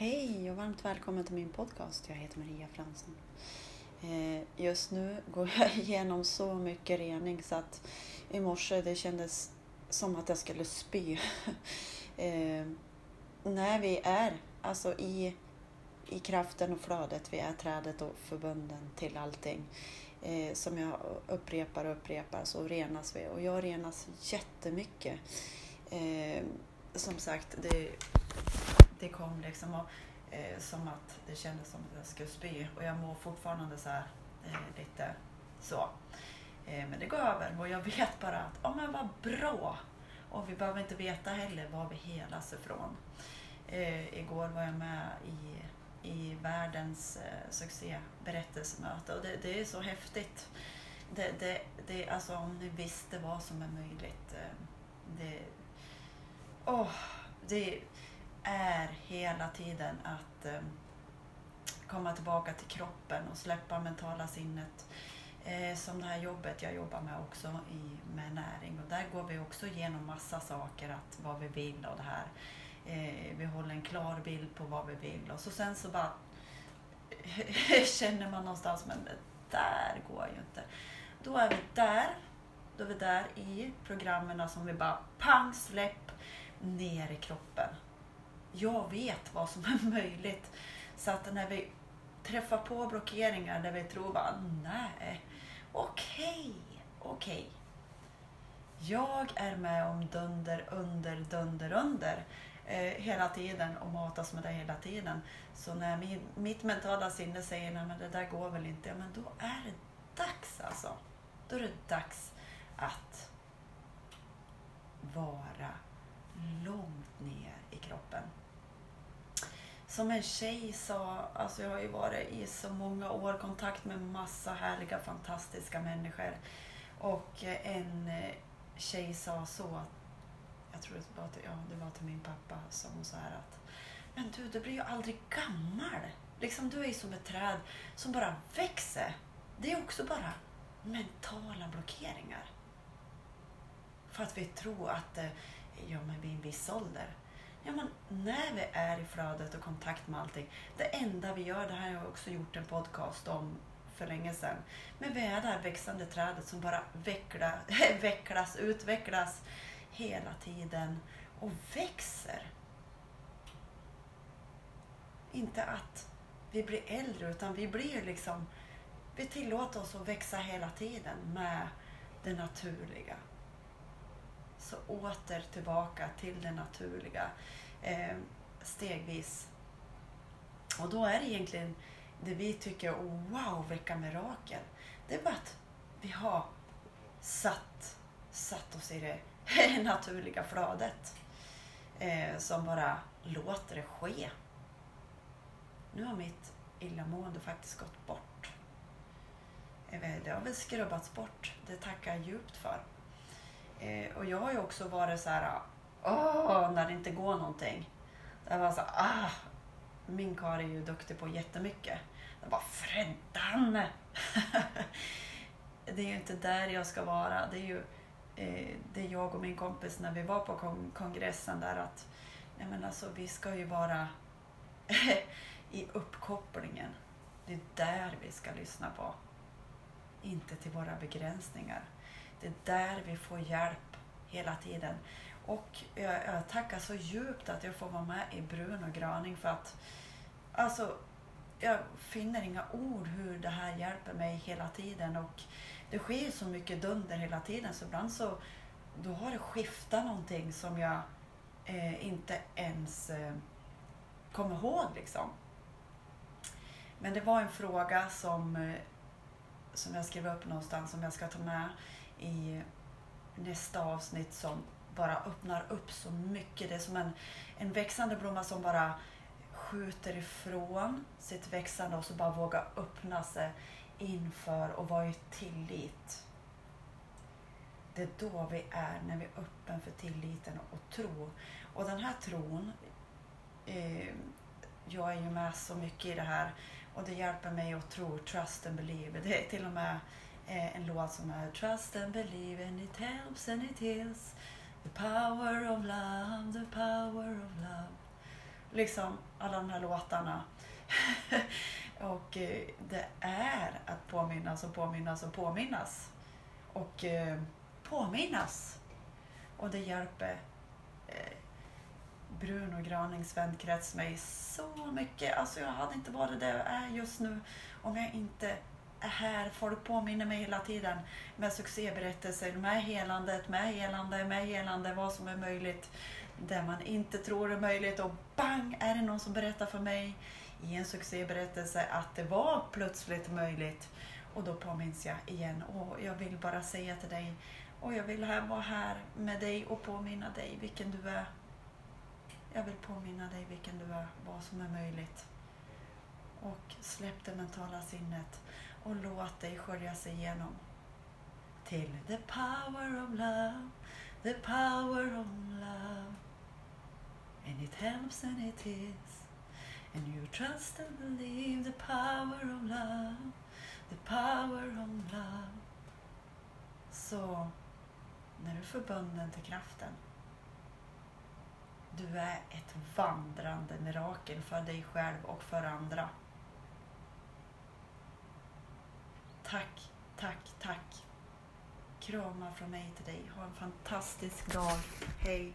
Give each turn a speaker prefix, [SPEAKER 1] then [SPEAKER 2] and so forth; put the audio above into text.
[SPEAKER 1] Hej och varmt välkommen till min podcast. Jag heter Maria Fransson. Eh, just nu går jag igenom så mycket rening så att i morse det kändes som att jag skulle spy. Eh, när vi är alltså i, i kraften och flödet, vi är trädet och förbunden till allting. Eh, som jag upprepar och upprepar så renas vi och jag renas jättemycket. som sagt, det det kom liksom och, eh, som att det kändes som att jag skulle spy och jag mår fortfarande så här eh, lite så. Eh, men det går över och jag vet bara att, ja oh, men vad bra! Och vi behöver inte veta heller var vi helas ifrån. Eh, igår var jag med i, i världens eh, succéberättelsemöte och det, det är så häftigt. Det, det, det, alltså om ni visste vad som är möjligt. Eh, det, oh, det, är hela tiden att eh, komma tillbaka till kroppen och släppa mentala sinnet. Eh, som det här jobbet jag jobbar med också i, med näring och där går vi också igenom massa saker, att vad vi vill och det här. Eh, vi håller en klar bild på vad vi vill och så sen så bara känner man någonstans, men det där går ju inte. Då är vi där, då är vi där i programmen som vi bara pang släpp ner i kroppen jag vet vad som är möjligt. Så att när vi träffar på blockeringar där vi tror bara nej, okej, okay, okej. Okay. Jag är med om dunder, under, dunder, under eh, hela tiden och matas med det hela tiden. Så när min, mitt mentala sinne säger nej men det där går väl inte, ja men då är det dags alltså. Då är det dags att vara långt ner i kroppen som en tjej sa, alltså jag har ju varit i så många år kontakt med massa härliga, fantastiska människor. Och en eh, tjej sa så, jag tror det var till, ja, det var till min pappa, sa hon så här att Men du, du blir ju aldrig gammal. Liksom, du är ju som ett träd som bara växer. Det är också bara mentala blockeringar. För att vi tror att, eh, ja men vid en viss ålder, Ja, men när vi är i flödet och kontakt med allting. Det enda vi gör, det här har jag också gjort en podcast om för länge sedan. Men vi är det här växande trädet som bara veckla, vecklas, utvecklas hela tiden och växer. Inte att vi blir äldre utan vi blir liksom, vi tillåter oss att växa hela tiden med det naturliga. Så åter tillbaka till det naturliga eh, stegvis. Och då är det egentligen det vi tycker, oh, wow, vilka mirakel. Det är bara att vi har satt, satt oss i det naturliga flödet. Eh, som bara låter det ske. Nu har mitt illamående faktiskt gått bort. Eh, det har väl skrubbats bort. Det tackar jag djupt för. Eh, och jag har ju också varit så här, åh, när det inte går någonting. Jag var så ah, min karl är ju duktig på jättemycket. Jag bara, Freddan! det är ju inte där jag ska vara. Det är ju eh, det är jag och min kompis när vi var på kong kongressen där att nej men alltså, vi ska ju vara i uppkopplingen. Det är där vi ska lyssna på. Inte till våra begränsningar. Det är där vi får hjälp hela tiden. Och jag, jag tackar så djupt att jag får vara med i Brun och Graning för att alltså, jag finner inga ord hur det här hjälper mig hela tiden och det sker så mycket dunder hela tiden så ibland så då har det skiftat någonting som jag eh, inte ens eh, kommer ihåg liksom. Men det var en fråga som, eh, som jag skrev upp någonstans som jag ska ta med i nästa avsnitt som bara öppnar upp så mycket. Det är som en, en växande blomma som bara skjuter ifrån sitt växande och så bara våga öppna sig inför och vara i tillit. Det är då vi är, när vi är öppen för tilliten och tro. Och den här tron, eh, jag är ju med så mycket i det här och det hjälper mig att tro, trust and believe. Det är till och med Eh, en låt som är Trust and believe and it helps and it heals The power of love, the power of love. liksom alla de här låtarna. och eh, det är att påminnas och påminnas och påminnas. Och eh, påminnas. Och det hjälper eh, Bruno Granings vänkrets mig så mycket. Alltså jag hade inte varit där jag är just nu om jag inte här. Folk påminner mig hela tiden med succéberättelser, med helandet, med helande, med helande, vad som är möjligt. Det man inte tror är möjligt och bang är det någon som berättar för mig i en succéberättelse att det var plötsligt möjligt. Och då påminns jag igen och jag vill bara säga till dig och jag vill här vara här med dig och påminna dig vilken du är. Jag vill påminna dig vilken du är, vad som är möjligt. Och släpp det mentala sinnet och låt dig sköljas igenom till the power of love, the power of love. And it helps and it is. And you trust and believe the power of love, the power of love. Så när du är förbunden till kraften, du är ett vandrande mirakel för dig själv och för andra. Tack, tack, tack. Kramar från mig till dig. Ha en fantastisk dag. Hej!